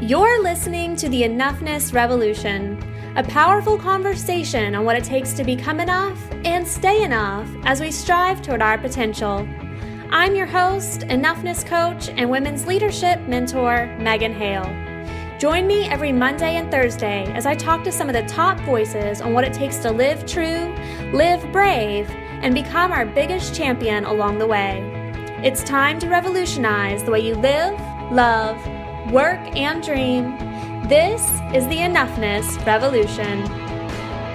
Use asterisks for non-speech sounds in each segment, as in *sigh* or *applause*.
You're listening to the Enoughness Revolution, a powerful conversation on what it takes to become enough and stay enough as we strive toward our potential. I'm your host, Enoughness Coach, and Women's Leadership Mentor, Megan Hale. Join me every Monday and Thursday as I talk to some of the top voices on what it takes to live true, live brave, and become our biggest champion along the way. It's time to revolutionize the way you live, love, work, and dream. This is the Enoughness Revolution.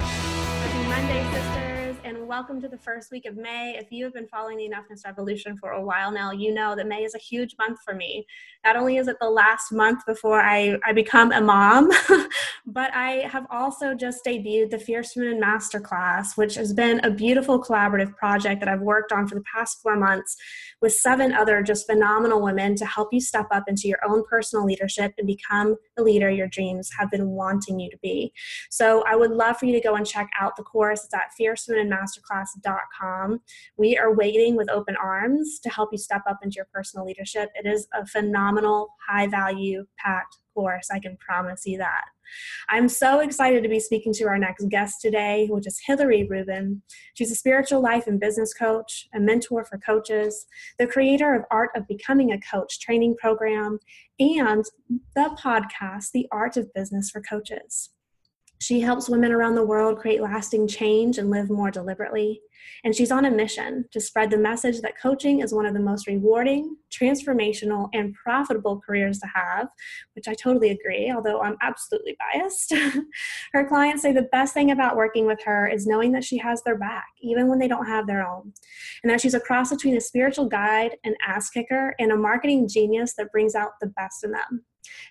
Happy Monday, sisters, and welcome to the first week of May. If you have been following the Enoughness Revolution for a while now, you know that May is a huge month for me. Not only is it the last month before I, I become a mom, *laughs* but I have also just debuted the Fierce Women Masterclass, which has been a beautiful collaborative project that I've worked on for the past four months with seven other just phenomenal women to help you step up into your own personal leadership and become the leader your dreams have been wanting you to be. So I would love for you to go and check out the course. It's at fiercewomenmasterclass.com. We are waiting with open arms to help you step up into your personal leadership. It is a phenomenal phenomenal, high value, packed course. I can promise you that. I'm so excited to be speaking to our next guest today, which is Hillary Rubin. She's a spiritual life and business coach, a mentor for coaches, the creator of Art of Becoming a Coach training program, and the podcast, The Art of Business for Coaches. She helps women around the world create lasting change and live more deliberately. And she's on a mission to spread the message that coaching is one of the most rewarding, transformational, and profitable careers to have, which I totally agree, although I'm absolutely biased. *laughs* her clients say the best thing about working with her is knowing that she has their back, even when they don't have their own. And that she's a cross between a spiritual guide, an ass kicker, and a marketing genius that brings out the best in them.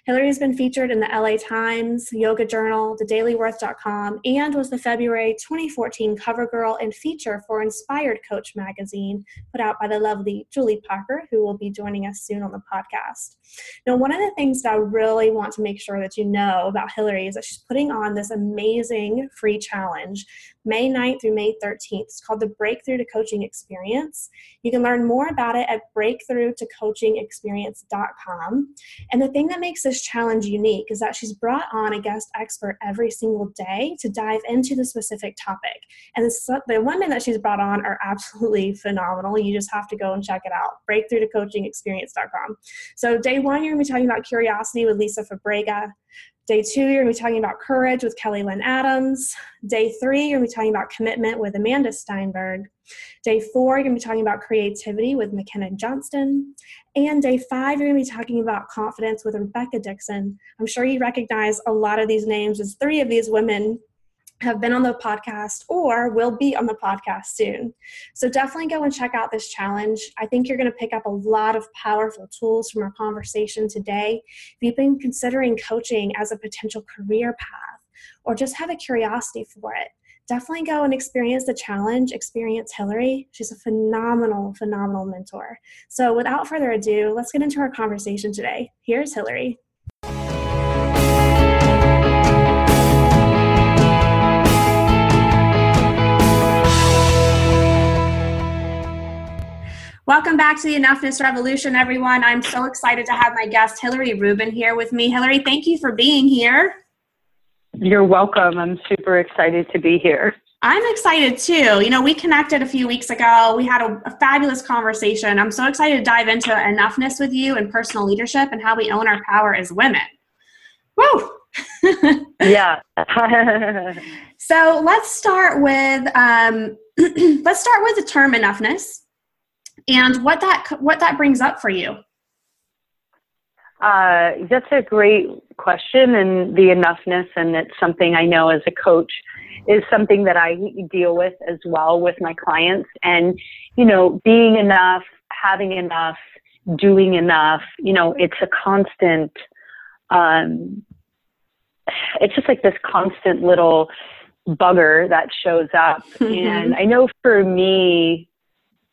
Hillary has been featured in the LA Times, Yoga Journal, thedailyworth.com, and was the February 2014 cover girl and feature for Inspired Coach magazine, put out by the lovely Julie Parker, who will be joining us soon on the podcast. Now, one of the things that I really want to make sure that you know about Hillary is that she's putting on this amazing free challenge May 9th through May 13th. It's called the Breakthrough to Coaching Experience. You can learn more about it at breakthroughtocoachingexperience.com. And the thing that makes this challenge unique is that she's brought on a guest expert every single day to dive into the specific topic. And the, the women that she's brought on are absolutely phenomenal. You just have to go and check it out. Breakthroughtocoachingexperience.com. So, day one, you're going to be talking about curiosity with Lisa Fabrega. Day two, you're going to be talking about courage with Kelly Lynn Adams. Day three, you're going to be talking about commitment with Amanda Steinberg. Day four, you're going to be talking about creativity with McKenna Johnston. And day five, you're going to be talking about confidence with Rebecca Dixon. I'm sure you recognize a lot of these names as three of these women have been on the podcast or will be on the podcast soon. So definitely go and check out this challenge. I think you're going to pick up a lot of powerful tools from our conversation today. If you've been considering coaching as a potential career path or just have a curiosity for it, definitely go and experience the challenge, experience Hillary. She's a phenomenal, phenomenal mentor. So without further ado, let's get into our conversation today. Here's Hillary. Welcome back to the Enoughness Revolution, everyone. I'm so excited to have my guest, Hillary Rubin, here with me. Hillary, thank you for being here. You're welcome. I'm super excited to be here. I'm excited too. You know, we connected a few weeks ago. We had a, a, fabulous conversation. I'm so excited to dive into enoughness with you and personal leadership and how we own our power as women. Woo! *laughs* yeah. so let's start with um, *clears throat* let's start with the term enoughness and what that what that brings up for you? Uh, that's a great question and the enoughness and it's something i know as a coach is something that i deal with as well with my clients. And you know being enough having enough doing enough you know it's a constant um, it's just like this constant little bugger that shows up. *laughs* And i know for me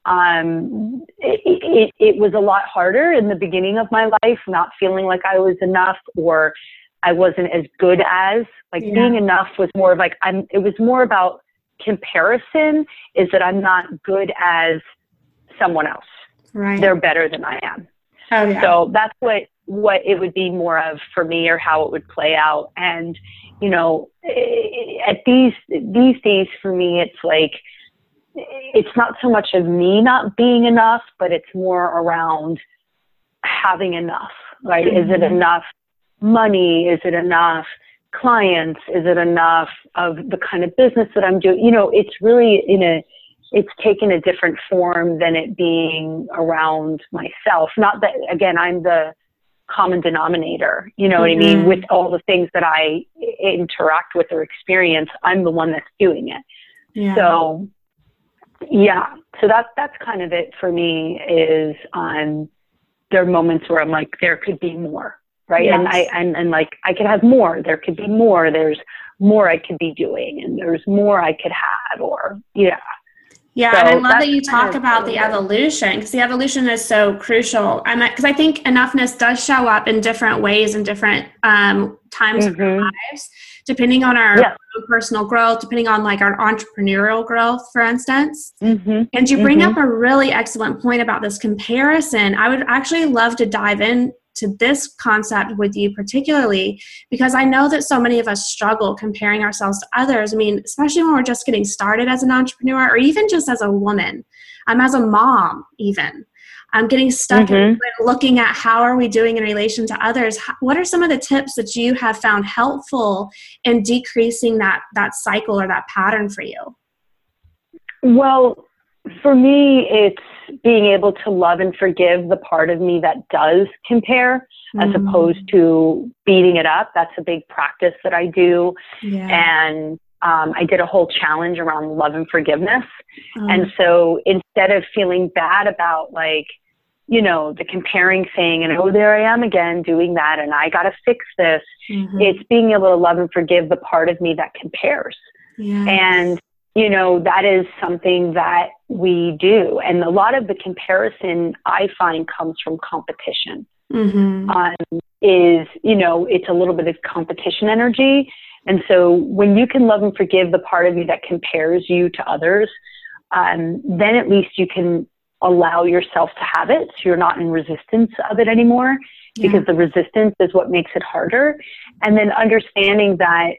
um, it, it, it was a lot harder in the beginning of my life, not feeling like I was enough or I wasn't as good as. Like yeah. being enough was more of like I'm. It was more about comparison. Is that I'm not good as someone else. Right. They're better than I am. Oh, yeah. So that's what what it would be more of for me or how it would play out. And, you know, at these, these days for me, it's like, it's not so much of me not being enough, but it's more around having enough, right? Mm-hmm. Is it mm-hmm. enough money? Is it enough clients? Is it enough of the kind of business that I'm doing? You know, it's really in a, it's taken a different form than it being around myself. Not that, again, I'm the common denominator, you know mm-hmm. what I mean? Mm-hmm. With all the things that I interact with or experience, I'm the one that's doing it. Yeah. So, yeah. So that's, that's kind of it for me is, um, there are moments where I'm like, there could be more right? Yes. And I and, and like I could have more. There could be more. There's more I could be doing, and there's more I could have, or yeah. Yeah, so and I love that you talk about the evolution because the evolution is so crucial. And because I think enoughness does show up in different ways in different um, times mm-hmm. of our lives, depending on our yeah. personal growth, depending on like our entrepreneurial growth, for instance. Mm-hmm. And you bring mm-hmm. up a really excellent point about this comparison. I would actually love to dive in to this concept with you particularly because I know that so many of us struggle comparing ourselves to others. I mean, especially when we're just getting started as an entrepreneur or even just as a woman, um, as a mom, even. I'm getting stuck mm-hmm. in looking at how are we doing in relation to others. What are some of the tips that you have found helpful in decreasing that that cycle or that pattern for you? Well, for me, it's being able to love and forgive the part of me that does compare mm-hmm. as opposed to beating it up. That's a big practice that I do. Yeah. And um, I did a whole challenge around love and forgiveness. Mm-hmm. And so instead of feeling bad about like, you know, the comparing thing and, oh, there I am again doing that and I got to fix this, mm-hmm. it's being able to love and forgive the part of me that compares. Yes. And you know, that is something that we do. And a lot of the comparison I find comes from competition. Mm-hmm. Um, is, you know, it's a little bit of competition energy. And so when you can love and forgive the part of you that compares you to others, um, then at least you can allow yourself to have it. So you're not in resistance of it anymore yeah. because the resistance is what makes it harder. And then understanding that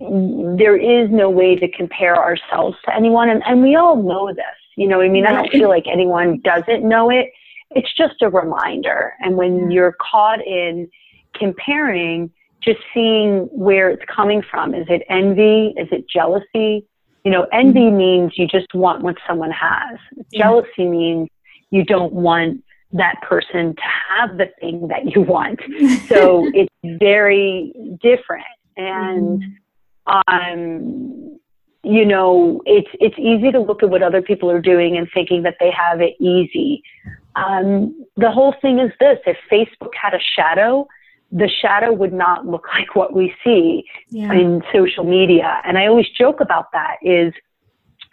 there is no way to compare ourselves to anyone. And, and we all know this. You know, I mean, I don't feel like anyone doesn't know it. It's just a reminder. And when you're caught in comparing, just seeing where it's coming from. Is it envy? Is it jealousy? You know, envy mm-hmm. means you just want what someone has. Jealousy means you don't want that person to have the thing that you want. *laughs* So it's very different. And mm-hmm um, you know, it's it's easy to look at what other people are doing and thinking that they have it easy. Um, the whole thing is this: if Facebook had a shadow, the shadow would not look *laughs* like what we see yeah. in social media. And I always joke about that: is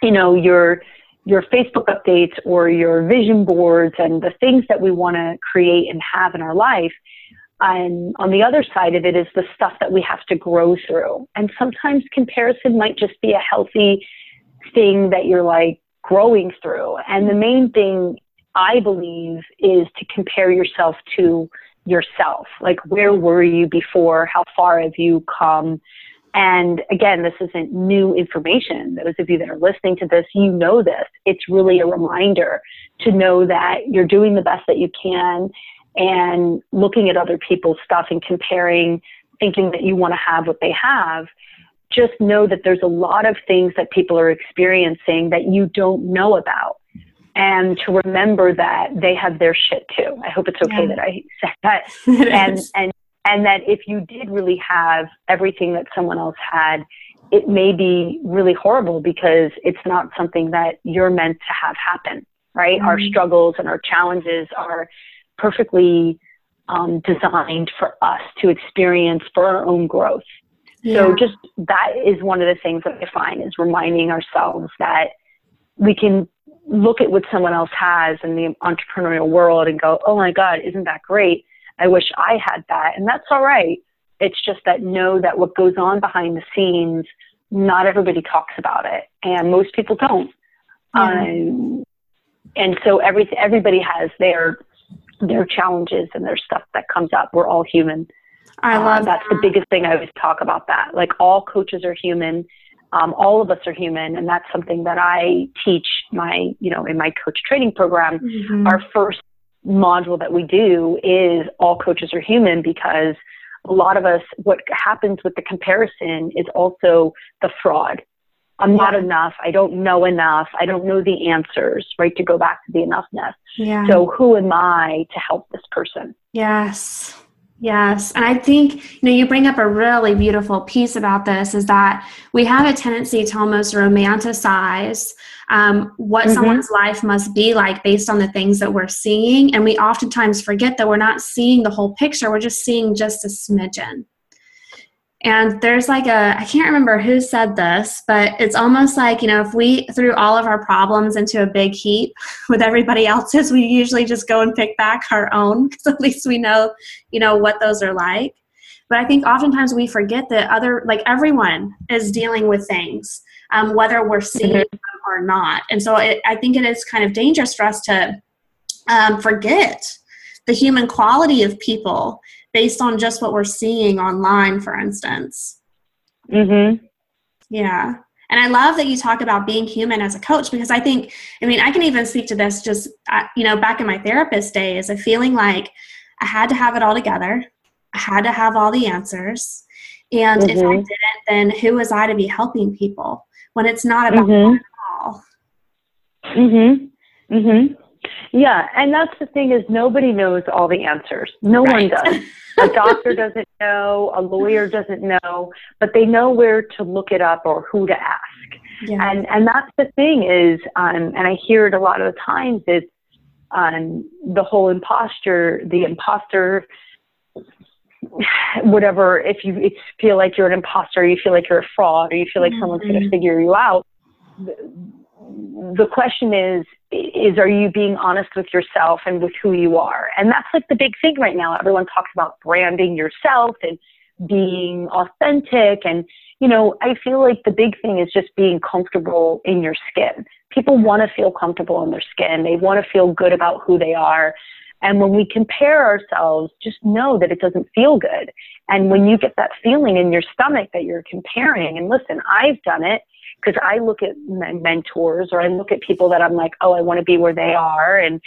you know your your Facebook updates or your vision boards and the things that we want to create and have in our life and on the other side of it is the stuff that we have to grow through. And sometimes comparison might just be a healthy thing that you're like growing through. And the main thing I believe is to compare yourself to yourself. Like, where were you before? How far have you come? And again, this isn't new information. Those of you that are listening to this, you know this. It's really a reminder to know that you're doing the best that you can and looking at other people's stuff and comparing, thinking that you want to have what they have, just know that there's a lot of things that people are experiencing that you don't know about. And to remember that they have their shit too. I hope it's okay yeah. that I said that. *laughs* and and and that if you did really have everything that someone else had, it may be really horrible because it's not something that you're meant to have happen, right? Mm-hmm. Our struggles and our challenges are perfectly um, designed for us to experience for our own growth. Yeah. So just that is one of the things that I find is reminding ourselves that we can look at what someone else has in the entrepreneurial world and go, oh my God, isn't that great? I wish I had that. And that's all right. It's just that know that what goes on behind the scenes, not everybody talks about it. And most people don't. Yeah. Um, and so every, everybody has their their challenges and their stuff that comes up. We're all human. I uh, love that's that. the biggest thing I always talk about that. Like all coaches are human. Um, all of us are human, and that's something that I teach my, you know, in my coach training program. Mm-hmm. Our first module that we do is all coaches are human because a lot of us, what happens with the comparison is also the fraud. I'm not yeah. enough. I don't know enough. I don't know the answers, right? To go back to the enoughness. Yeah. So who am I to help this person? Yes. Yes. And I think, you know, you bring up a really beautiful piece about this is that we have a tendency to almost romanticize um, what mm-hmm. someone's life must be like based on the things that we're seeing. And we oftentimes forget that we're not seeing the whole picture, we're just seeing just a smidgen. And there's like a, I can't remember who said this, but it's almost like, you know, if we threw all of our problems into a big heap *laughs* with everybody else's, we usually just go and pick back our own because *laughs* at least we know, you know, what those are like. But I think oftentimes we forget that other, like everyone is dealing with things, um, whether we're seeing mm-hmm. them or not. And so it, I think it is kind of dangerous for us to um, forget the human quality of people based on just what we're seeing online, for instance. Mm-hmm. Yeah. And I love that you talk about being human as a coach because I think, I mean, I can even speak to this just, uh, you know, back in my therapist days of feeling like I had to have it all together. I had to have all the answers. And mm-hmm. if I mm-hmm. didn't, then who was I to be helping people when it's not about mm-hmm. at all? Mm-hmm. Mm-hmm. Yeah, and that's the thing is nobody knows all the answers. No right. one does. a *laughs* doctor doesn't know, a lawyer doesn't know, but they know where to look it up or who to ask. Yeah. And and that's the thing is, um, and I hear it a lot of the times is um, the whole imposter, the imposter whatever if you feel like you're an imposter you feel like you're a fraud or you feel like mm-hmm. someone's going to figure you out the question is is are you being honest with yourself and with who you are? And that's like the big thing right now. Everyone talks about branding yourself and being authentic. And you know i feel like the big thing is just being comfortable in your skin. People want to feel comfortable in their skin. They want to feel good about who they are. And when we compare ourselves just know that it doesn't feel good. And when you get that feeling in your stomach that you're comparing and listen i've done it because I look at mentors or I look at people that I'm like, oh, I want to be where they are and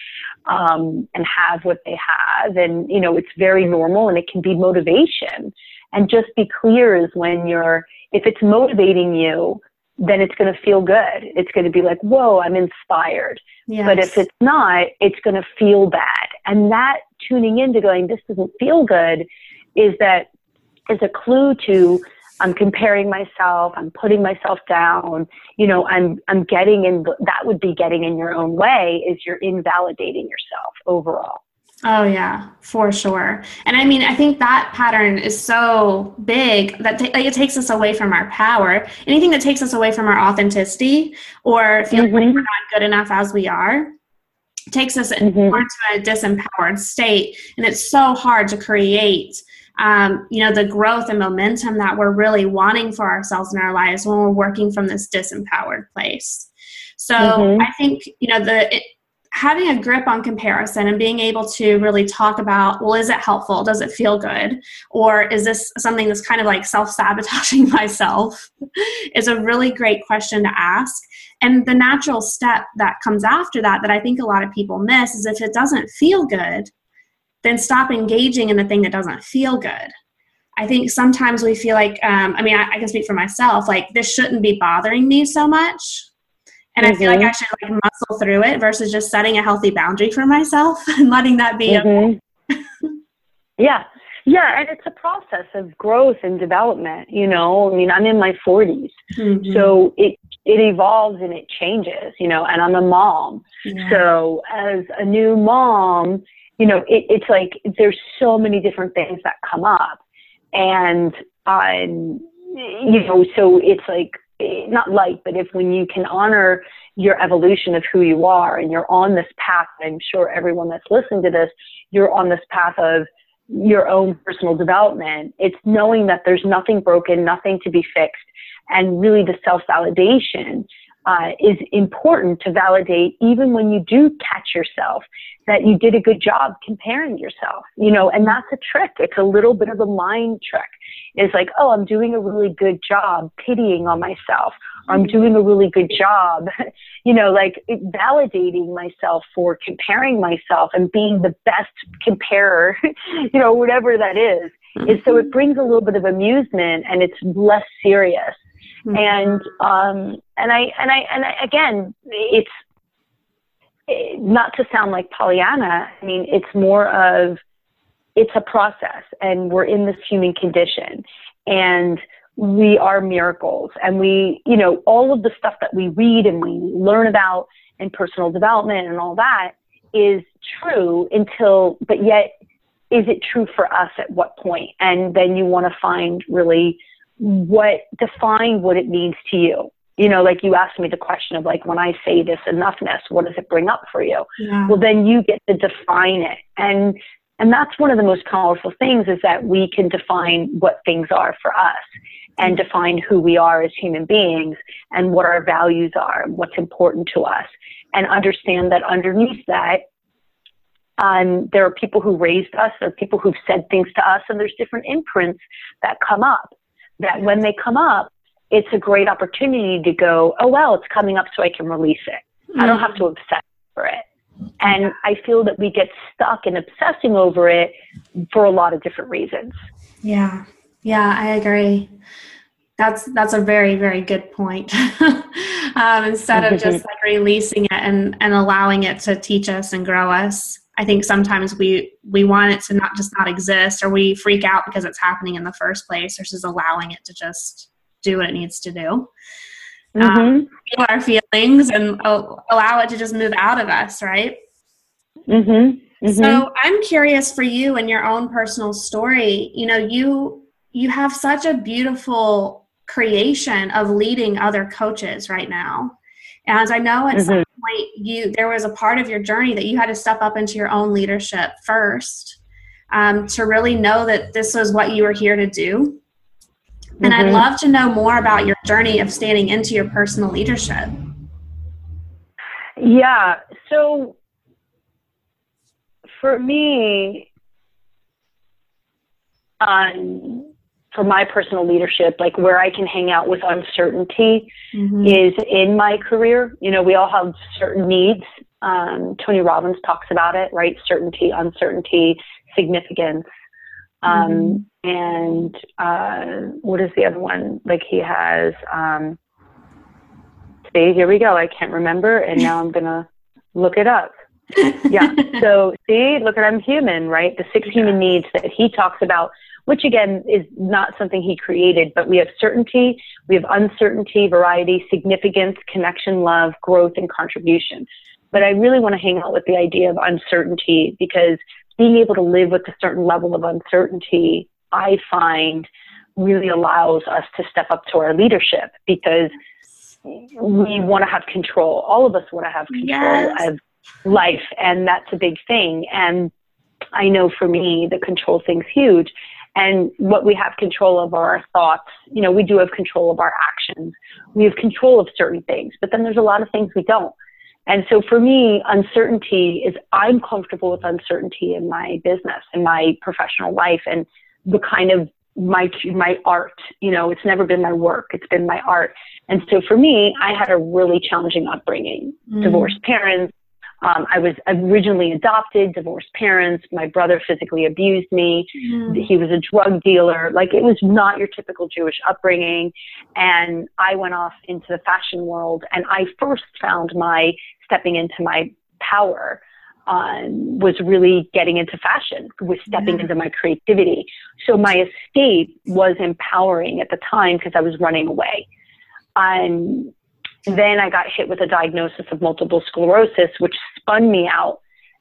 um, and have what they have, and you know, it's very normal and it can be motivation. And just be clear is when you're if it's motivating you, then it's going to feel good. It's going to be like, whoa, I'm inspired. Yes. But if it's not, it's going to feel bad. And that tuning into going, this doesn't feel good, is that is a clue to I'm comparing myself, I'm putting myself down, you know, I'm, I'm getting in, that would be getting in your own way is you're invalidating yourself overall. Oh yeah, for sure. And I mean, I think that pattern is so big that t- like it takes us away from our power. Anything that takes us away from our authenticity or feeling mm-hmm. like we're not good enough as we are takes us mm-hmm. into a disempowered state. And it's so hard to create um, you know the growth and momentum that we're really wanting for ourselves in our lives when we're working from this disempowered place. So mm-hmm. i think you know the it, having a grip on comparison and being able to really talk about well is it helpful? Does it feel good? Or is this something that's kind of like self-sabotaging *laughs* myself? Is a really great question to ask. And the natural step that comes after that that i think a lot of people miss is if it doesn't feel good then stop engaging in the thing that doesn't feel good. I think sometimes we feel like, um, I mean, I, I, can speak for myself, like this shouldn't be bothering me so much. And mm-hmm. I feel like I mm-hmm. should like muscle through it versus just setting a healthy boundary for myself *laughs* and letting that be. Mm-hmm. *laughs* yeah. Yeah. And it's a process of growth and development, you know, I mean, I'm in my 40s. Mm-hmm. So it, it evolves and it changes, you know, and I'm a mom. Yeah. So as a new mom, you know, it, it's like there's so many different things that come up. And, um, you know, so it's like, not like, but if when you can honor your evolution of who you are and you're on this path, I'm sure everyone that's listening to this, you're on this path of your own personal development. It's knowing that there's nothing broken, nothing to be fixed, and really the self validation uh, is important to validate even when you do catch yourself that you did a good job comparing yourself, you know, and that's a trick. It's a little bit of a mind trick. It's like, oh, I'm doing a really good job pitying on myself, or I'm doing a really good job, *laughs* you know, like validating myself for comparing myself and being the best comparer, *laughs* you know, whatever that is. Mm-hmm. Is so it brings a little bit of amusement and it's less serious. Mm-hmm. And um and I and I and I, again, it's not to sound like Pollyanna, I mean, it's more of it's a process and we're in this human condition and we are miracles and we, you know, all of the stuff that we read and we learn about in personal development and all that is true until, but yet is it true for us at what point? And then you want to find really what define what it means to you you know, like you asked me the question of like, when I say this enoughness, what does it bring up for you? Yeah. Well, then you get to define it. And, and that's one of the most powerful things is that we can define what things are for us and define who we are as human beings and what our values are, and what's important to us, and understand that underneath that, um, there are people who raised us, there are people who've said things to us, and there's different imprints that come up. That when they come up, it's a great opportunity to go, oh, well, it's coming up so I can release it. Mm-hmm. I don't have to obsess over it. And I feel that we get stuck in obsessing over it for a lot of different reasons. Yeah. Yeah, I agree. That's that's a very very good point. *laughs* um, instead of just *laughs* like releasing it and and allowing it to teach us and grow us, I think sometimes we we want it to not just not exist, or we freak out because it's happening in the first place, versus allowing it to just do what it needs to do. Um, mm-hmm. Um, feel our feelings and allow it to just move out of us, right? Mm-hmm. Mm-hmm. So I'm curious for you and your own personal story. You know, you you have such a beautiful creation of leading other coaches right now. And I know at some mm-hmm. point you there was a part of your journey that you had to step up into your own leadership first um, to really know that this was what you were here to do and mm-hmm. I'd love to know more about your journey of standing into your personal leadership. Yeah. So for me, um, for my personal leadership, like where I can hang out with uncertainty mm-hmm. is in my career. You know, we all have certain needs. Um, Tony Robbins talks about it, right? Certainty, uncertainty, significance. Um, mm-hmm. And uh, what is the other one? Like he has. Um, see, here we go. I can't remember, and now I'm gonna look it up. yeah. *laughs* So see, look at I'm human, right? The six human needs that he talks about, which again is not something he created, but we have certainty, we have uncertainty, variety, significance, connection, love, growth, and contribution. But I really want to hang out with the idea of uncertainty because being able to live with a certain level of uncertainty, I find really allows us to step up to our leadership because we want to have control. All of us want to have control yes. of life, and that's a big thing. And I know for me, the control thing's huge. And what we have control of are our thoughts. You know, we do have control of our actions. We have control of certain things, but then there's a lot of things we don't. And so for me, uncertainty is I'm comfortable with uncertainty in my business and my professional life and the kind of my my art. You know, it's never been my work; it's been my art. And so for me, I had a really challenging upbringing. Mm. Divorced parents, um, I was originally adopted, divorced parents. My brother physically abused me. Mm. He was a drug dealer. Like it was not your typical Jewish upbringing. And I went off into the fashion world and I first found my stepping into my power um, was really getting into fashion, was stepping into my creativity. So my escape was empowering at the time because I was running away. Um, then I got hit with a diagnosis of multiple sclerosis, which spun me out.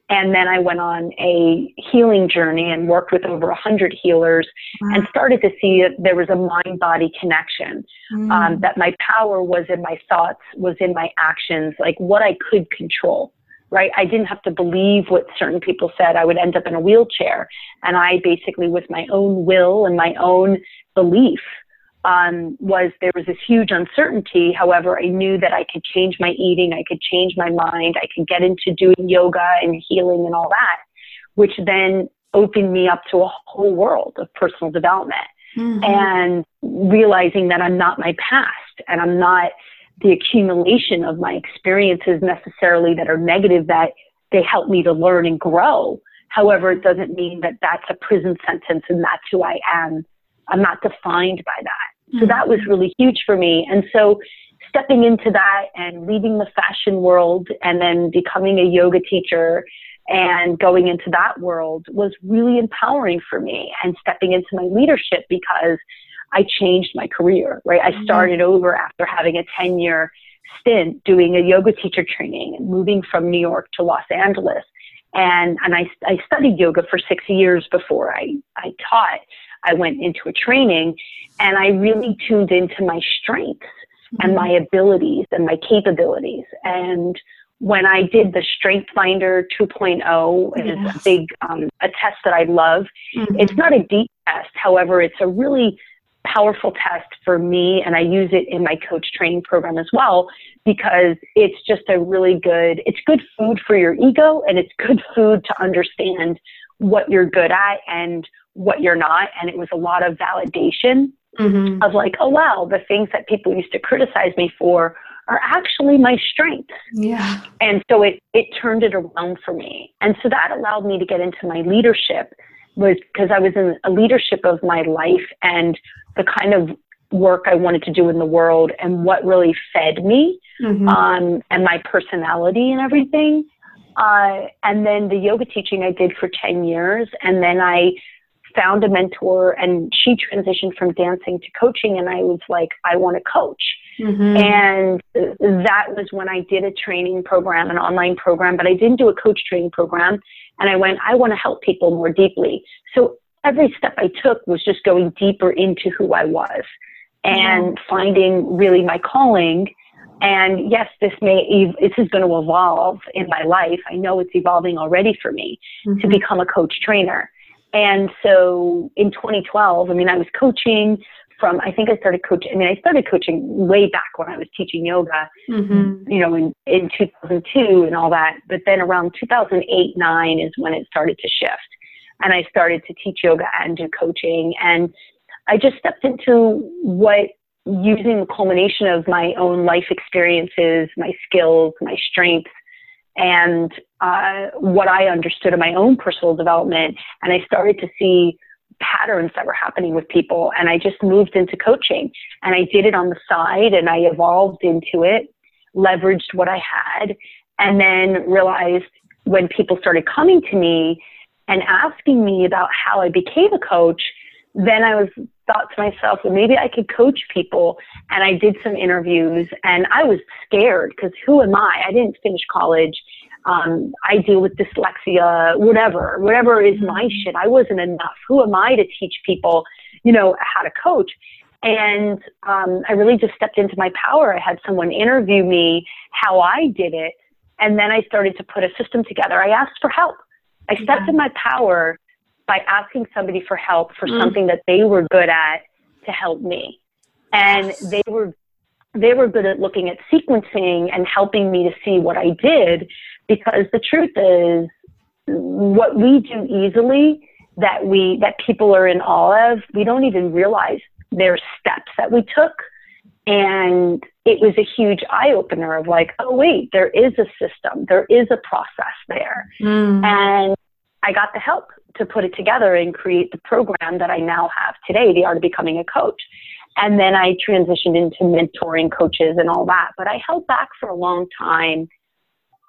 And then I went on a healing journey and worked with over 100 healers wow. and started to see that there was a mind body connection, mm. um, that my power was in my thoughts, was in my actions, like what I could control, right? I didn't have to believe what certain people said. I would end up in a wheelchair. And I basically, with my own will and my own belief, um, was there was this huge uncertainty. However, I knew that I could change my eating, I could change my mind, I could get into doing yoga and healing and all that, which then opened me up to a whole world of personal development mm-hmm. and realizing that I'm not my past and I'm not the accumulation of my experiences necessarily that are negative that they help me to learn and grow. However, it doesn't mean that that's a prison sentence and that's who I am. I'm not defined by that. So that was really huge for me. And so stepping into that and leaving the fashion world and then becoming a yoga teacher and going into that world was really empowering for me and stepping into my leadership because I changed my career, right? I mm-hmm. started over after having a 10 year stint doing a yoga teacher training and moving from New York to Los Angeles. And, and I, I studied yoga for six years before I, I taught. I went into a training and I really tuned into my strengths mm-hmm. and my abilities and my capabilities. And when I did the Strength Finder 2.0, yes. is a big um, a test that I love. Mm-hmm. It's not a deep test, however, it's a really powerful test for me, and I use it in my coach training program as well because it's just a really good. It's good food for your ego, and it's good food to understand what you're good at and what you're not. And it was a lot of validation mm-hmm. of like, oh wow, the things that people used to criticize me for are actually my strengths. Yeah. And so it, it turned it around for me. And so that allowed me to get into my leadership was because I was in a leadership of my life and the kind of work I wanted to do in the world and what really fed me mm-hmm. um, and my personality and everything. Uh, and then the yoga teaching I did for 10 years. And then I found a mentor and she transitioned from dancing to coaching. And I was like, I want to coach. Mm-hmm. And that was when I did a training program, an online program, but I didn't do a coach training program. And I went, I want to help people more deeply. So every step I took was just going deeper into who I was and mm-hmm. finding really my calling. And yes, this may, this is going to evolve in my life. I know it's evolving already for me mm-hmm. to become a coach trainer. And so in 2012, I mean, I was coaching from I think I started coaching. I mean, I started coaching way back when I was teaching yoga, mm-hmm. you know, in in 2002 and all that. But then around 2008 nine is when it started to shift, and I started to teach yoga and do coaching, and I just stepped into what using the culmination of my own life experiences, my skills, my strengths, and uh, what I understood of my own personal development, and I started to see patterns that were happening with people. And I just moved into coaching and I did it on the side and I evolved into it, leveraged what I had, and then realized when people started coming to me and asking me about how I became a coach, then I was thought to myself, well, maybe I could coach people. And I did some interviews and I was scared because who am I? I didn't finish college um, I deal with dyslexia, whatever, whatever is my mm-hmm. shit. I wasn't enough. Who am I to teach people, you know, how to coach? And um, I really just stepped into my power. I had someone interview me how I did it. And then I started to put a system together. I asked for help. I stepped yeah. in my power by asking somebody for help for mm. something that they were good at to help me. And they were they were good at looking at sequencing and helping me to see what I did because the truth is what we do easily that we that people are in awe of we don't even realize there's steps that we took and it was a huge eye opener of like oh wait there is a system there is a process there mm. and i got the help to put it together and create the program that i now have today the art of becoming a coach and then i transitioned into mentoring coaches and all that but i held back for a long time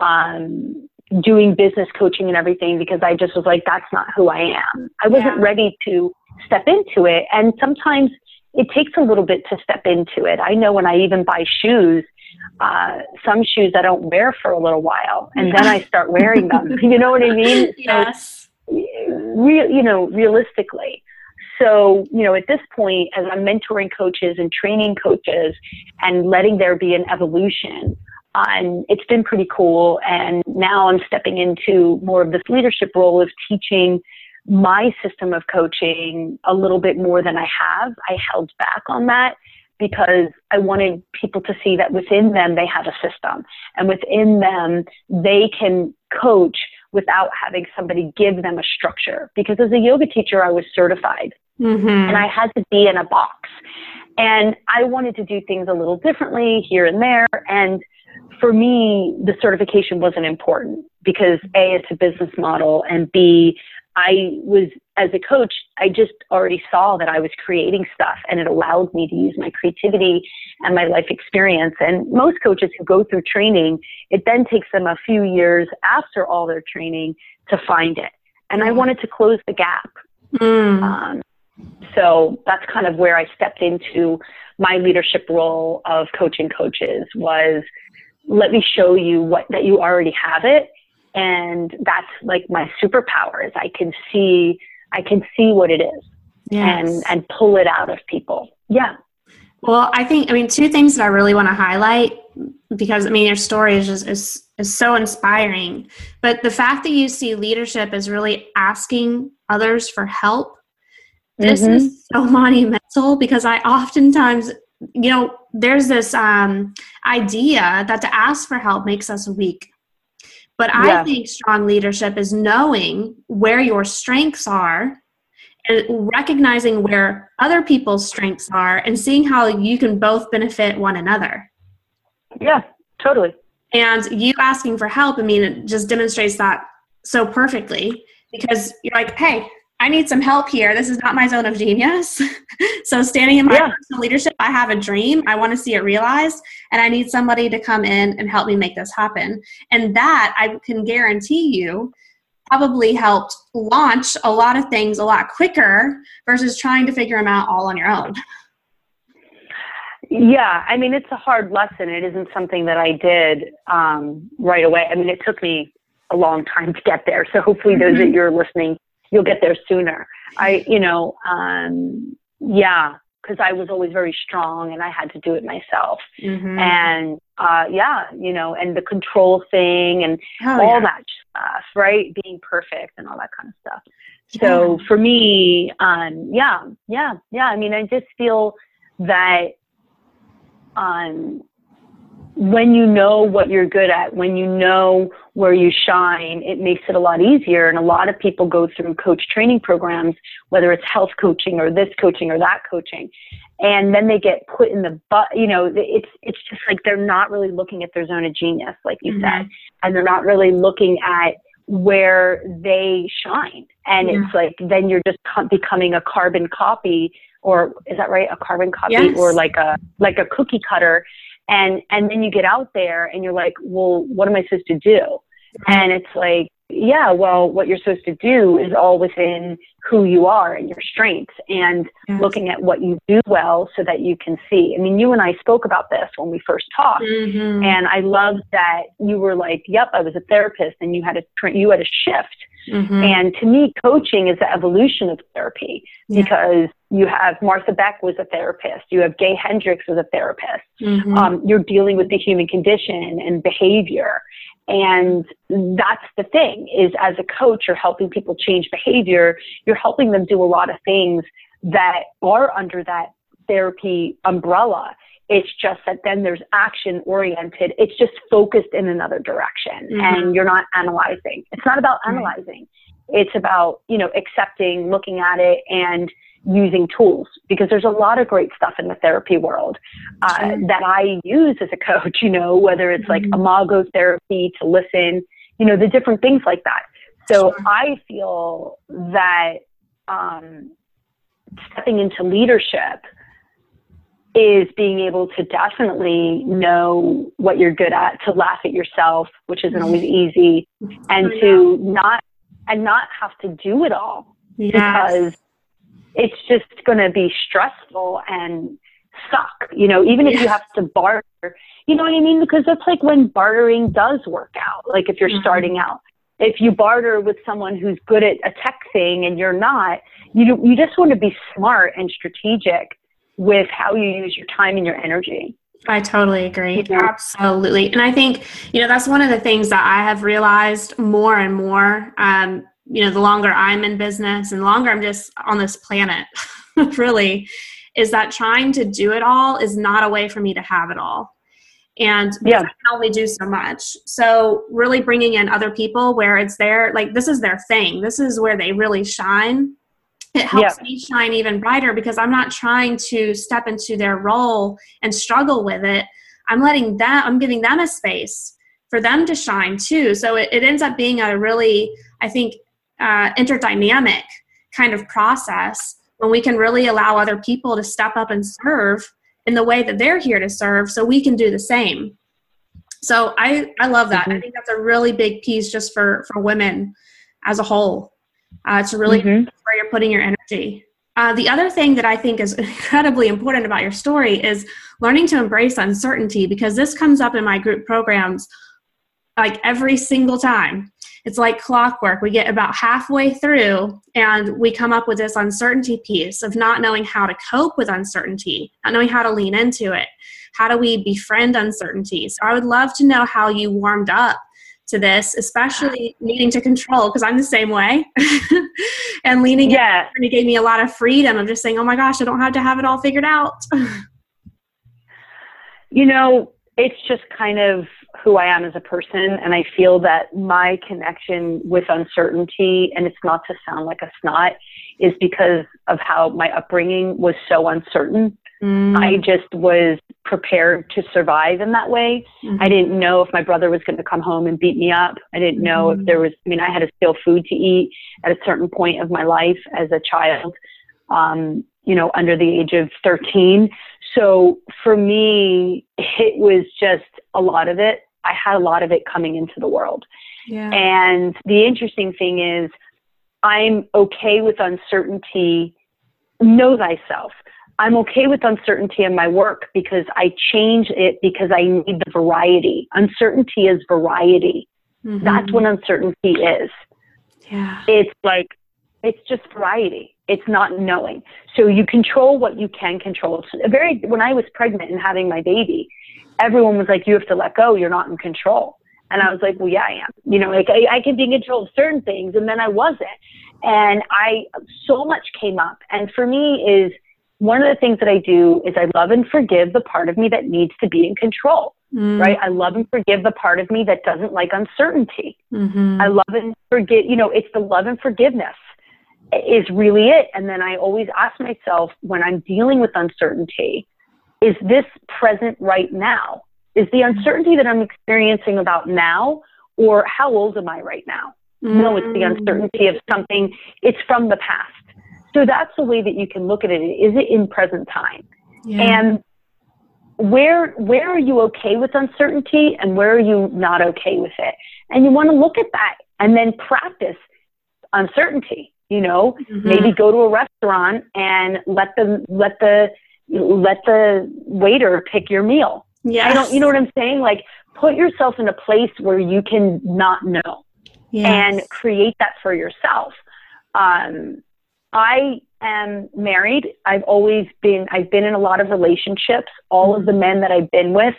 um, doing business coaching and everything because I just was like, that's not who I am. I wasn't yeah. ready to step into it. And sometimes it takes a little bit to step into it. I know when I even buy shoes, uh, some shoes I don't wear for a little while and yeah. then I start wearing them. *laughs* you know what I mean? Yes. So, real, you know, realistically. So, you know, at this point, as I'm mentoring coaches and training coaches and letting there be an evolution, and it's been pretty cool. And now I'm stepping into more of this leadership role of teaching my system of coaching a little bit more than I have. I held back on that because I wanted people to see that within them they have a system and within them they can coach without having somebody give them a structure. Because as a yoga teacher, I was certified mm-hmm. and I had to be in a box. And I wanted to do things a little differently here and there. And for me, the certification wasn't important because A, it's a business model, and B, I was, as a coach, I just already saw that I was creating stuff and it allowed me to use my creativity and my life experience. And most coaches who go through training, it then takes them a few years after all their training to find it. And I mm. wanted to close the gap. Mm. Um, so that's kind of where I stepped into my leadership role of coaching coaches was let me show you what that you already have it and that's like my superpower is I can see I can see what it is yes. and and pull it out of people. Yeah. Well, I think I mean two things that I really want to highlight because I mean your story is just is is so inspiring. But the fact that you see leadership as really asking others for help, this mm-hmm. is so *laughs* monumental because I oftentimes you know there's this um, idea that to ask for help makes us weak but yeah. I think strong leadership is knowing where your strengths are and recognizing where other people's strengths are and seeing how you can both benefit one another. Yeah, totally. And you asking for help, I mean, it just demonstrates that so perfectly because you're like, hey, I need some help here. This is not my zone of genius. *laughs* so, standing in my yeah. personal leadership, I have a dream. I want to see it realized, and I need somebody to come in and help me make this happen. And that I can guarantee you probably helped launch a lot of things a lot quicker versus trying to figure them out all on your own. Yeah, I mean, it's a hard lesson. It isn't something that I did um, right away. I mean, it took me a long time to get there. So hopefully, those mm-hmm. that you're listening you'll get there sooner. I, you know, um, yeah, because I was always very strong and I had to do it myself. Mm-hmm. And uh, yeah, you know, and the control thing and oh, all yeah. that stuff, right? Being perfect and all that kind of stuff. Yeah. So for me, um, yeah, yeah, yeah. I mean, I just feel that um, when you know what you're good at, when you know where you shine, it makes it a lot easier. And a lot of people go through coach training programs, whether it's health coaching or this coaching or that coaching. And then they get put in the butt, you know, it's, it's just like they're not really looking at their zone of genius, like you mm-hmm. said, and they're not really looking at where they shine. And yeah. it's like, then you're just becoming a carbon copy or is that right? A carbon copy yes. or like a, like a cookie cutter and and then you get out there and you're like well what am i supposed to do? And it's like yeah well what you're supposed to do is all within who you are and your strengths and yes. looking at what you do well so that you can see i mean you and i spoke about this when we first talked mm-hmm. and i loved that you were like yep i was a therapist and you had a you had a shift Mm-hmm. And to me, coaching is the evolution of therapy yeah. because you have Martha Beck was a therapist, you have Gay Hendricks was a therapist. Mm-hmm. Um, you're dealing with the human condition and behavior. And that's the thing is as a coach, you're helping people change behavior. You're helping them do a lot of things that are under that therapy umbrella. It's just that then there's action oriented. It's just focused in another direction mm-hmm. and you're not analyzing. It's not about analyzing. It's about, you know, accepting, looking at it and using tools because there's a lot of great stuff in the therapy world uh, that I use as a coach, *laughs* you know, whether it's like mm-hmm. imago therapy to listen, you know, the different things like that. So sure. I feel that um, stepping into leadership is being able to definitely know what you're good at, to laugh at yourself, which isn't always *laughs* easy, and to not and not have to do it all yes. because it's just going to be stressful and suck. You know, even if you have to barter, you know what I mean? Because that's like when bartering does work out. Like if you're mm-hmm. starting out, if you barter with someone who's good at a tech thing and you're not, you you just want to be smart and strategic with how you use your time and your energy. I totally agree. Yeah. Absolutely. And I think, you know, that's one of the things that I have realized more and more. Um, you know, the longer I'm in business and the longer I'm just on this planet, *laughs* really, is that trying to do it all is not a way for me to have it all. And yeah. I can only do so much. So, really bringing in other people where it's their, like, this is their thing, this is where they really shine. It helps yeah. me shine even brighter because I'm not trying to step into their role and struggle with it. I'm letting them, I'm giving them a space for them to shine too. So it, it ends up being a really, I think, uh, interdynamic kind of process when we can really allow other people to step up and serve in the way that they're here to serve so we can do the same. So i i love that. Mm-hmm. i think that's a really big piece just for for women as a whole. Uh, to really mm-hmm. where you're putting your energy. Uh, the other thing that I think is *laughs* incredibly important about your story is learning to embrace uncertainty because this comes up in my group programs like every single time it's like clockwork. We get about halfway through and we come up with this uncertainty piece of not knowing how to cope with uncertainty, not knowing how to lean into it. How do we befriend uncertainty? So I would love to know how you warmed up to this, especially needing to control, because I'm the same way. *laughs* and leaning yeah. it gave me a lot of freedom of just saying, oh my gosh, I don't have to have it all figured out. *laughs* you know, it's just kind of who I am as a person. And I feel that my connection with uncertainty, and it's not to sound like a snot, is because of how my upbringing was so uncertain. Mm. I just was prepared to survive in that way. Mm-hmm. I didn't know if my brother was going to come home and beat me up. I didn't know mm-hmm. if there was, I mean, I had to steal food to eat at a certain point of my life as a child, um, you know, under the age of 13. So for me, it was just a lot of it. I had a lot of it coming into the world. Yeah. And the interesting thing is, I'm okay with uncertainty. Know thyself. I'm okay with uncertainty in my work because I change it because I need the variety. Uncertainty is variety. Mm-hmm. That's what uncertainty is. Yeah. It's like, it's just variety. It's not knowing. So you control what you can control. Very, when I was pregnant and having my baby, everyone was like, you have to let go. You're not in control. And I was like, well, yeah, I am. You know, like I, I can be in control of certain things, and then I wasn't. And I so much came up. And for me, is one of the things that I do is I love and forgive the part of me that needs to be in control. Mm. Right? I love and forgive the part of me that doesn't like uncertainty. Mm-hmm. I love and forget. You know, it's the love and forgiveness is really it. And then I always ask myself when I'm dealing with uncertainty, is this present right now? Is the uncertainty that I'm experiencing about now, or how old am I right now? Mm. No, it's the mm. uncertainty of something, it's from the past. So that's the way that you can look at it. Is it in present time? Yeah. And where where are you okay with uncertainty and where are you not okay with it? And you want to look at that and then practice uncertainty. You know, mm-hmm. maybe go to a restaurant and let the let the let the waiter pick your meal. Yeah. I don't, you know what I'm saying? Like put yourself in a place where you can not know yes. and create that for yourself. Um, I am married. I've always been, I've been in a lot of relationships. All of the men that I've been with,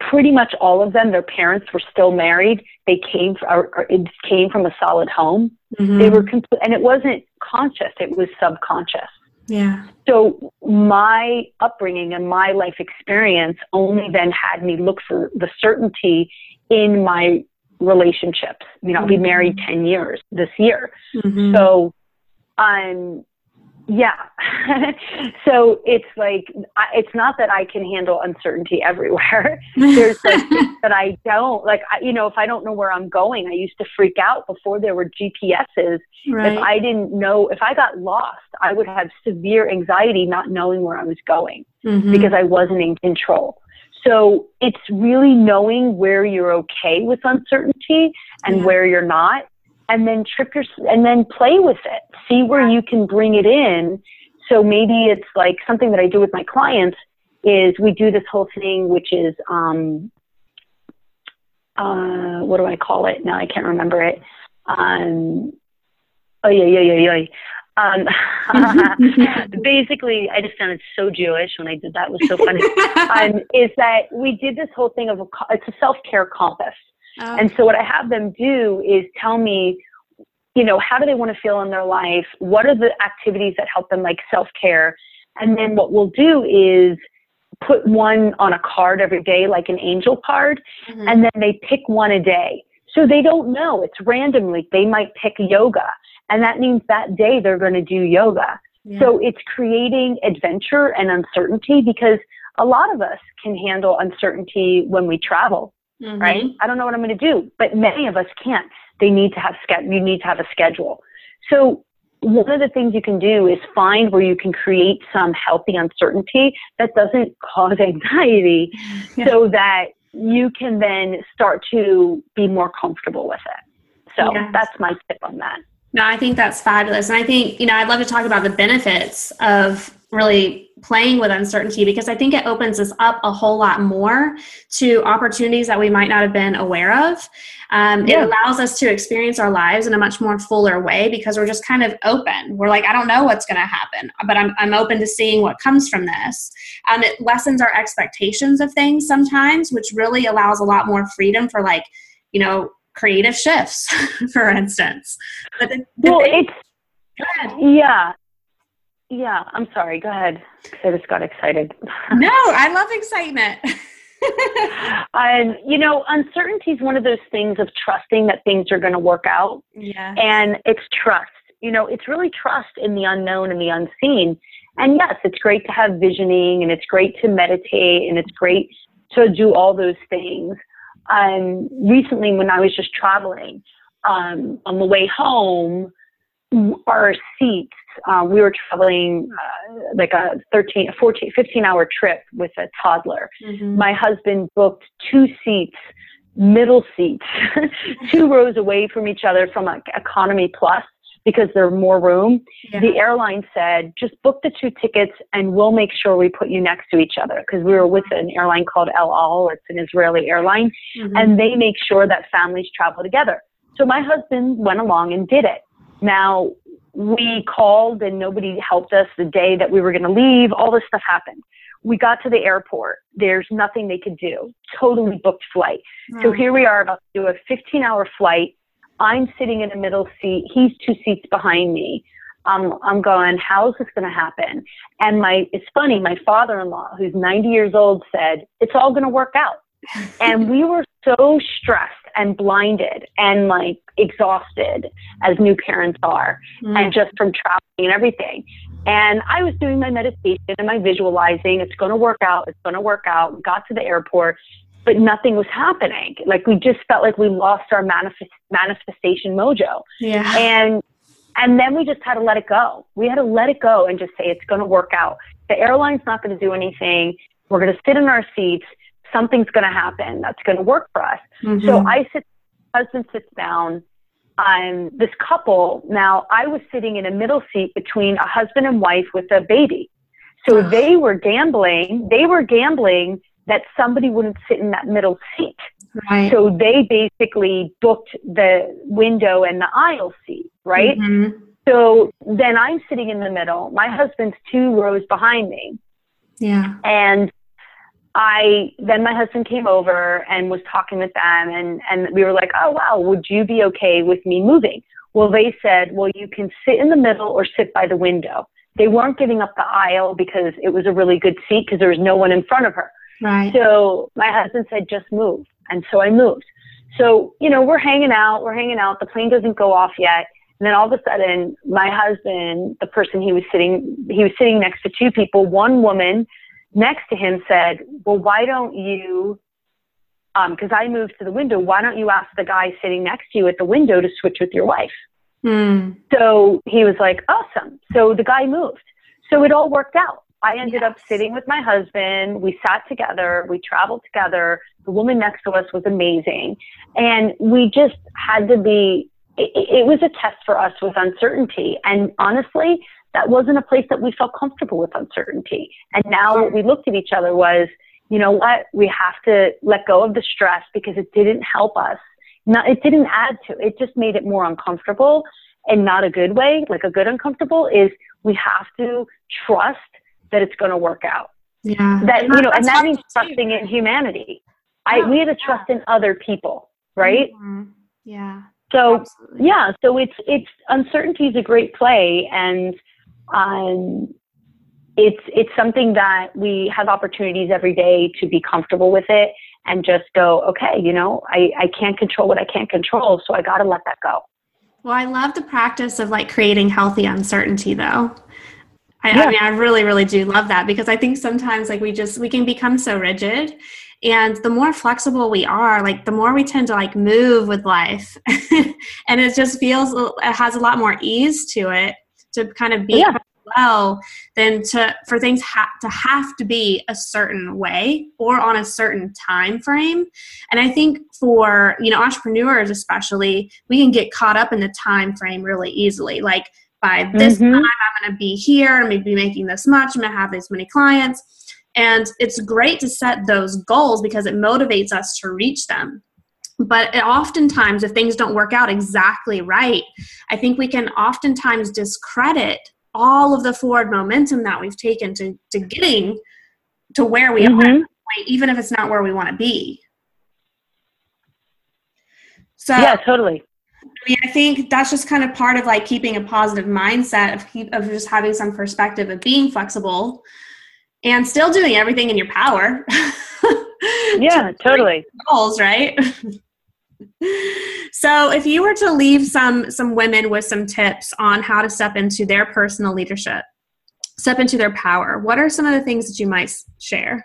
pretty much all of them, their parents were still married. They came, or, or it came from a solid home. Mm-hmm. They were complete, and it wasn't conscious. It was subconscious. Yeah. So my upbringing and my life experience only then had me look for the certainty in my relationships. You know. I'll be married mm-hmm. 10 years this year. Mm-hmm. So I'm yeah. *laughs* so it's like, it's not that I can handle uncertainty everywhere. *laughs* *laughs* There's like that I don't. Like, I, you know, if I don't know where I'm going, I used to freak out before there were GPSs. Right. If I didn't know, if I got lost, I would have severe anxiety not knowing where I was going mm-hmm. because I wasn't in control. So it's really knowing where you're okay with uncertainty and yeah. where you're not and then trip your and then play with it see where you can bring it in so maybe it's like something that i do with my clients is we do this whole thing which is um uh what do i call it now i can't remember it um oh yeah yeah yeah yeah um, *laughs* basically, I just sounded so Jewish when I did that. It was so funny. *laughs* um, is that we did this whole thing of a, it's a self care compass. Oh. And so what I have them do is tell me, you know, how do they want to feel in their life? What are the activities that help them, like self care? And then what we'll do is put one on a card every day, like an angel card, mm-hmm. and then they pick one a day. So they don't know. It's randomly. They might pick yoga, and that means that day they're going to do yoga. Yeah. So it's creating adventure and uncertainty because a lot of us can handle uncertainty when we travel, mm-hmm. right? I don't know what I'm going to do, but many of us can't. They need to have you need to have a schedule. So one of the things you can do is find where you can create some healthy uncertainty that doesn't cause *laughs* anxiety yeah. so that you can then start to be more comfortable with it. So yes. that's my tip on that. No, I think that's fabulous. And I think, you know, I'd love to talk about the benefits of really playing with uncertainty because I think it opens us up a whole lot more to opportunities that we might not have been aware of. Um, yeah. It allows us to experience our lives in a much more fuller way because we're just kind of open. We're like, I don't know what's going to happen, but I'm, I'm open to seeing what comes from this. Um, it lessens our expectations of things sometimes, which really allows a lot more freedom for, like, you know, creative shifts, *laughs* for instance. But the, the well, thing, it's, yeah, yeah, I'm sorry. Go ahead. I just got excited. *laughs* no, I love excitement. *laughs* and you know, uncertainty is one of those things of trusting that things are going to work out. Yeah. And it's trust. You know, it's really trust in the unknown and the unseen. And yes, it's great to have visioning and it's great to meditate and it's great to do all those things. Um, recently, when I was just traveling, um, on the way home, our seats uh, we were traveling uh, like a 13 14 15 hour trip with a toddler mm-hmm. my husband booked two seats middle seats *laughs* two rows away from each other from like economy plus because there's more room yeah. the airline said just book the two tickets and we'll make sure we put you next to each other because we were with an airline called el al it's an israeli airline mm-hmm. and they make sure that families travel together so my husband went along and did it now, we called and nobody helped us the day that we were going to leave. All this stuff happened. We got to the airport. There's nothing they could do. Totally booked flight. Mm. So here we are about to do a 15 hour flight. I'm sitting in a middle seat. He's two seats behind me. Um, I'm going, how's this going to happen? And my, it's funny, my father-in-law, who's 90 years old, said, it's all going to work out. *laughs* and we were so stressed and blinded and like exhausted as new parents are mm. and just from traveling and everything. And I was doing my meditation and my visualizing. It's going to work out. It's going to work out. Got to the airport, but nothing was happening. Like we just felt like we lost our manifest, manifestation mojo. Yeah. And and then we just had to let it go. We had to let it go and just say it's going to work out. The airline's not going to do anything. We're going to sit in our seats something's going to happen that's going to work for us. Mm-hmm. So I sit, husband sits down. Um, this couple, now I was sitting in a middle seat between a husband and wife with a baby. So they were gambling, they were gambling that somebody wouldn't sit in that middle seat. Right. So they basically booked the window and the aisle seat, right? Mm-hmm. So then I'm sitting in the middle. My husband's two rows behind me. Yeah. And I then my husband came over and was talking with them and and we were like, "Oh wow, would you be okay with me moving?" Well, they said, "Well, you can sit in the middle or sit by the window." They weren't giving up the aisle because it was a really good seat because there was no one in front of her. Right. So my husband said, "Just move." And so I moved. So, you know, we're hanging out, we're hanging out. The plane doesn't go off yet. And then all of a sudden, my husband, the person he was sitting, he was sitting next to two people, one woman next to him said, Well, why don't you, um, because um, I moved to the window, why don't you ask the guy sitting next to you at the window to switch with your wife? Mm. So he was like, Awesome. So the guy moved. So it all worked out. I ended yes. up sitting with my husband. We sat together. We traveled together. The woman next to us was amazing. And we just had to be, it, it was a test for us with uncertainty. And honestly, that wasn't a place that we felt comfortable with uncertainty. And now what we looked at each other was, you know what, we have to let go of the stress because it didn't help us. Not, it didn't add to it, just made it more uncomfortable and not a good way, like a good uncomfortable is we have to trust that it's going to work out. Yeah. That, you know, and that means trusting in humanity. I, we have to trust in other people, right? Mm-hmm. Yeah. So Absolutely. yeah, so it's it's uncertainty is a great play, and um, it's it's something that we have opportunities every day to be comfortable with it and just go, okay, you know, I, I can't control what I can't control, so I got to let that go. Well, I love the practice of like creating healthy uncertainty though. I, yeah. I, mean, I really, really do love that because I think sometimes like we just, we can become so rigid. And the more flexible we are, like the more we tend to like move with life. *laughs* And it just feels, it has a lot more ease to it to kind of be yeah. well than to for things ha- to have to be a certain way or on a certain time frame and i think for you know entrepreneurs especially we can get caught up in the time frame really easily. Like by this mm-hmm. time i'm going to be here i'm going to be making this much i'm going to have this many clients and it's great to set those goals because it motivates us to reach them but oftentimes if things don't work out exactly right i think we can oftentimes discredit all of the forward momentum that we've taken to, to getting to where we mm-hmm. are, even if it's not where we want to be. So yeah, totally. I mean, I think that's just kind of part of like keeping a positive mindset of, of just having some perspective of being flexible and still doing everything in your power. *laughs* yeah, to totally. Goals, right? *laughs* so if you were to leave some some women with some tips on how to step into their personal leadership step into their power what are some of the things that you might share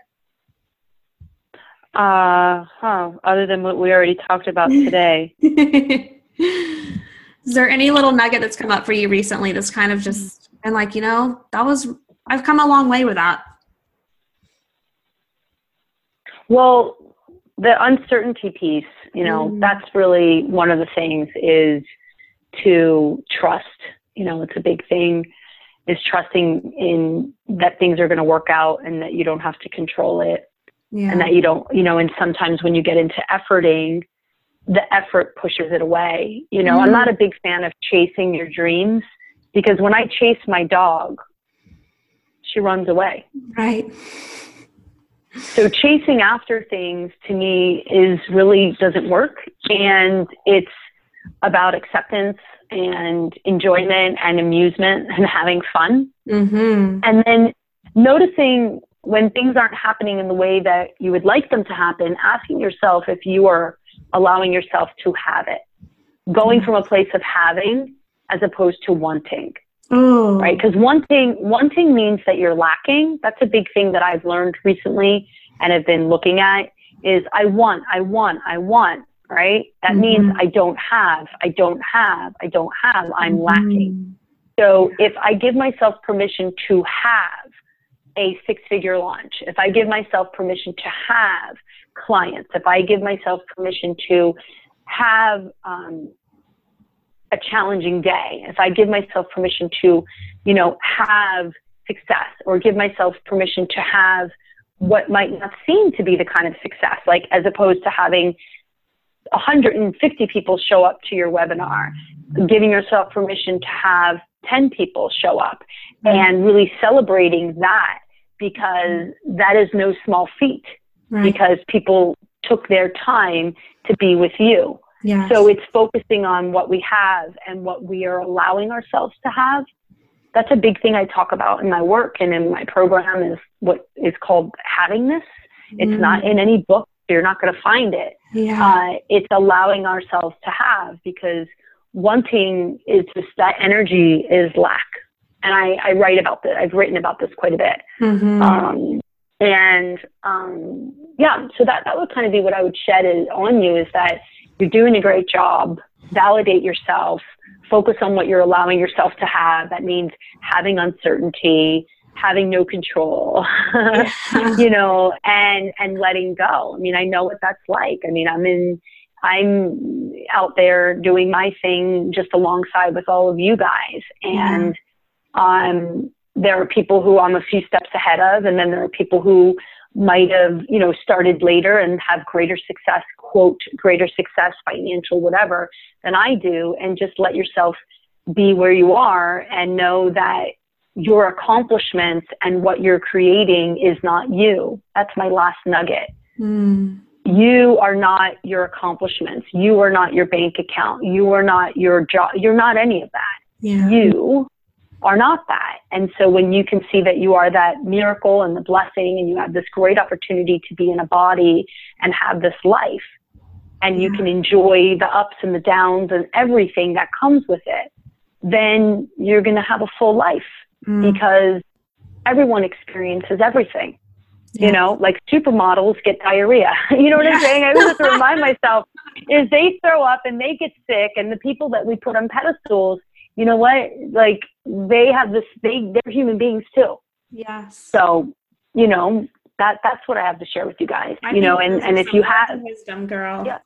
uh huh other than what we already talked about today *laughs* is there any little nugget that's come up for you recently that's kind of just and like you know that was i've come a long way with that well the uncertainty piece, you know, mm. that's really one of the things is to trust. You know, it's a big thing is trusting in that things are going to work out and that you don't have to control it. Yeah. And that you don't, you know, and sometimes when you get into efforting, the effort pushes it away. You know, mm. I'm not a big fan of chasing your dreams because when I chase my dog, she runs away. Right. So chasing after things to me is really doesn't work. And it's about acceptance and enjoyment and amusement and having fun. Mm-hmm. And then noticing when things aren't happening in the way that you would like them to happen, asking yourself if you are allowing yourself to have it. Going from a place of having as opposed to wanting. Oh. Right? Because wanting wanting means that you're lacking. That's a big thing that I've learned recently and have been looking at is I want, I want, I want, right? That mm-hmm. means I don't have, I don't have, I don't have, I'm mm-hmm. lacking. So if I give myself permission to have a six figure launch, if I give myself permission to have clients, if I give myself permission to have um, a challenging day, if I give myself permission to, you know, have success or give myself permission to have what might not seem to be the kind of success, like as opposed to having 150 people show up to your webinar, giving yourself permission to have 10 people show up and really celebrating that because that is no small feat right. because people took their time to be with you. Yes. So it's focusing on what we have and what we are allowing ourselves to have. That's a big thing I talk about in my work and in my program is what is called havingness. It's mm. not in any book. You're not going to find it. Yeah. Uh, it's allowing ourselves to have because wanting is just that energy is lack. And I, I write about this. I've written about this quite a bit. Mm-hmm. Um, and um, yeah, so that, that would kind of be what I would shed is, on you is that you're doing a great job. Validate yourself. Focus on what you're allowing yourself to have. That means having uncertainty, having no control, *laughs* you know, and, and letting go. I mean, I know what that's like. I mean, I'm in, I'm out there doing my thing just alongside with all of you guys. And, um, there are people who I'm a few steps ahead of, and then there are people who might have, you know, started later and have greater success, quote, greater success, financial, whatever, than I do. And just let yourself be where you are and know that your accomplishments and what you're creating is not you. That's my last nugget. Mm. you are not your accomplishments. You are not your bank account. You are not your job. You're not any of that. Yeah. You are not that. And so when you can see that you are that miracle and the blessing and you have this great opportunity to be in a body and have this life and you can enjoy the ups and the downs and everything that comes with it, then you're going to have a full life mm. because everyone experiences everything. Yeah. You know, like supermodels get diarrhea. *laughs* you know what yeah. I'm saying? I always have to *laughs* remind myself is they throw up and they get sick and the people that we put on pedestals, you know what? Like they have this they they're human beings too. Yes. So, you know, that that's what I have to share with you guys. I you know, and and if you have wisdom girl. Yeah.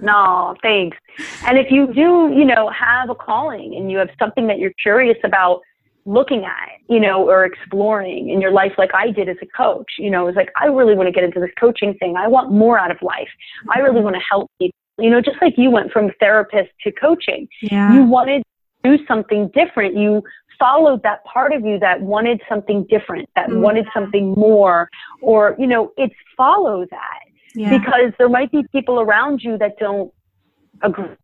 No, thanks. And if you do, you know, have a calling and you have something that you're curious about looking at, you know, or exploring in your life like I did as a coach. You know, it's like I really want to get into this coaching thing. I want more out of life. I really mm-hmm. want to help people. You know, just like you went from therapist to coaching. Yeah. You wanted do something different. You followed that part of you that wanted something different, that mm-hmm. wanted something more, or, you know, it's follow that. Yeah. Because there might be people around you that don't agree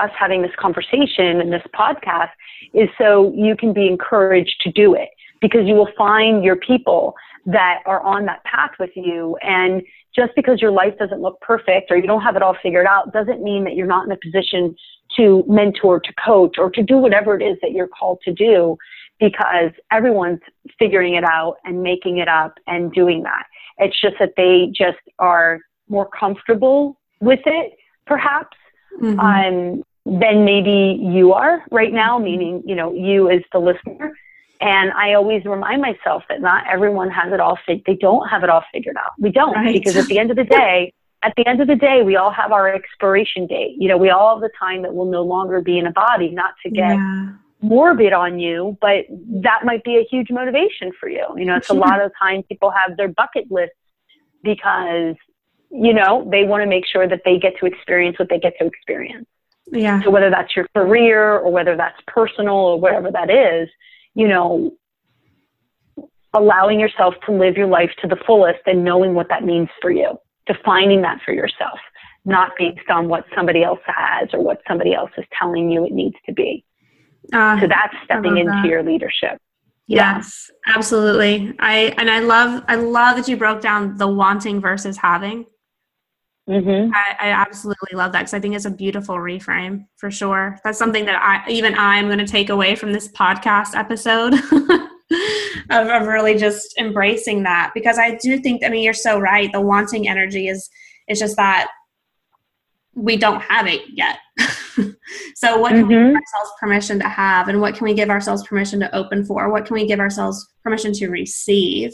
us having this conversation and this podcast is so you can be encouraged to do it because you will find your people that are on that path with you. And just because your life doesn't look perfect or you don't have it all figured out doesn't mean that you're not in a position to mentor, to coach, or to do whatever it is that you're called to do because everyone's figuring it out and making it up and doing that. It's just that they just are more comfortable with it, perhaps. Mm-hmm. Um, than maybe you are right now, meaning, you know, you as the listener. And I always remind myself that not everyone has it all figured. They don't have it all figured out. We don't right. because at the end of the day, at the end of the day, we all have our expiration date. You know, we all have the time that we'll no longer be in a body, not to get yeah. morbid on you, but that might be a huge motivation for you. You know, it's a lot of time people have their bucket lists because, you know, they want to make sure that they get to experience what they get to experience. Yeah. So whether that's your career or whether that's personal or whatever that is, you know, allowing yourself to live your life to the fullest and knowing what that means for you, defining that for yourself, not based on what somebody else has or what somebody else is telling you it needs to be. Uh, so that's stepping into that. your leadership. Yes, yeah. absolutely. I and I love I love that you broke down the wanting versus having Mm-hmm. I, I, absolutely love that because I think it's a beautiful reframe for sure. That's something that I even I'm going to take away from this podcast episode *laughs* of, of really just embracing that because I do think I mean you're so right. The wanting energy is is just that we don't have it yet. *laughs* so what can mm-hmm. we give ourselves permission to have and what can we give ourselves permission to open for? What can we give ourselves permission to receive?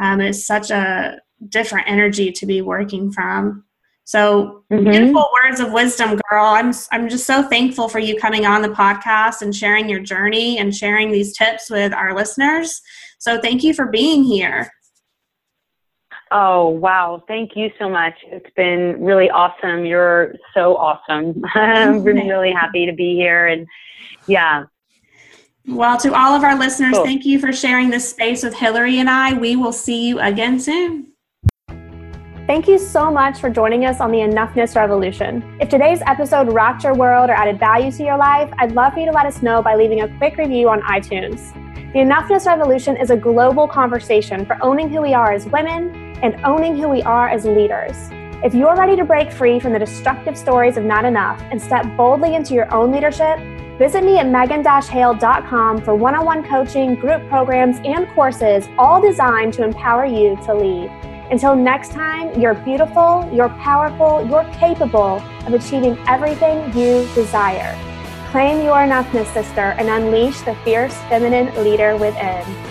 Um, it's such a different energy to be working from. So mm-hmm. beautiful words of wisdom, girl. I'm I'm just so thankful for you coming on the podcast and sharing your journey and sharing these tips with our listeners. So thank you for being here. Oh, wow. Thank you so much. It's been really awesome. You're so awesome. *laughs* I'm really happy to be here and yeah. Well, to all of our listeners, cool. thank you for sharing this space with Hillary and I. We will see you again soon. Thank you so much for joining us on the Enoughness Revolution. If today's episode rocked your world or added value to your life, I'd love for you to let us know by leaving a quick review on iTunes. The Enoughness Revolution is a global conversation for owning who we are as women and owning who we are as leaders. If you're ready to break free from the destructive stories of not enough and step boldly into your own leadership, visit me at megan-hale.com for one-on-one coaching, group programs, and courses all designed to empower you to lead. Until next time, you're beautiful, you're powerful, you're capable of achieving everything you desire. Claim your enoughness, sister, and unleash the fierce feminine leader within.